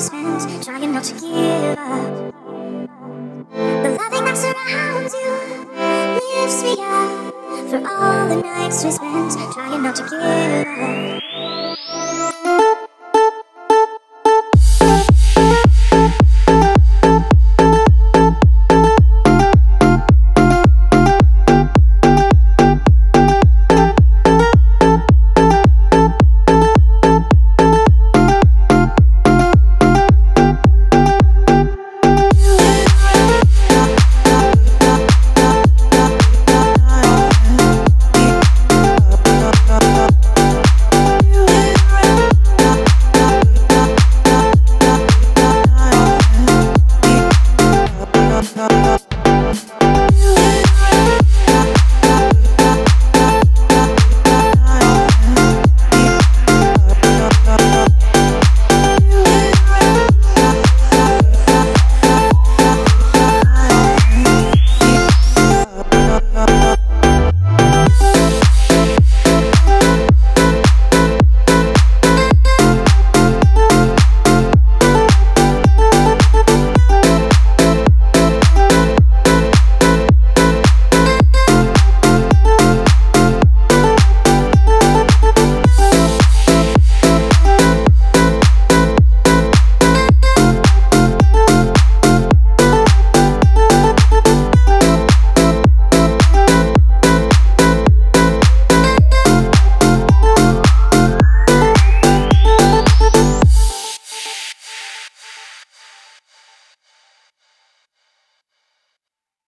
suspense, trying not to give up. The loving that surrounds you lifts me up for all the nights we spent, trying not to give up.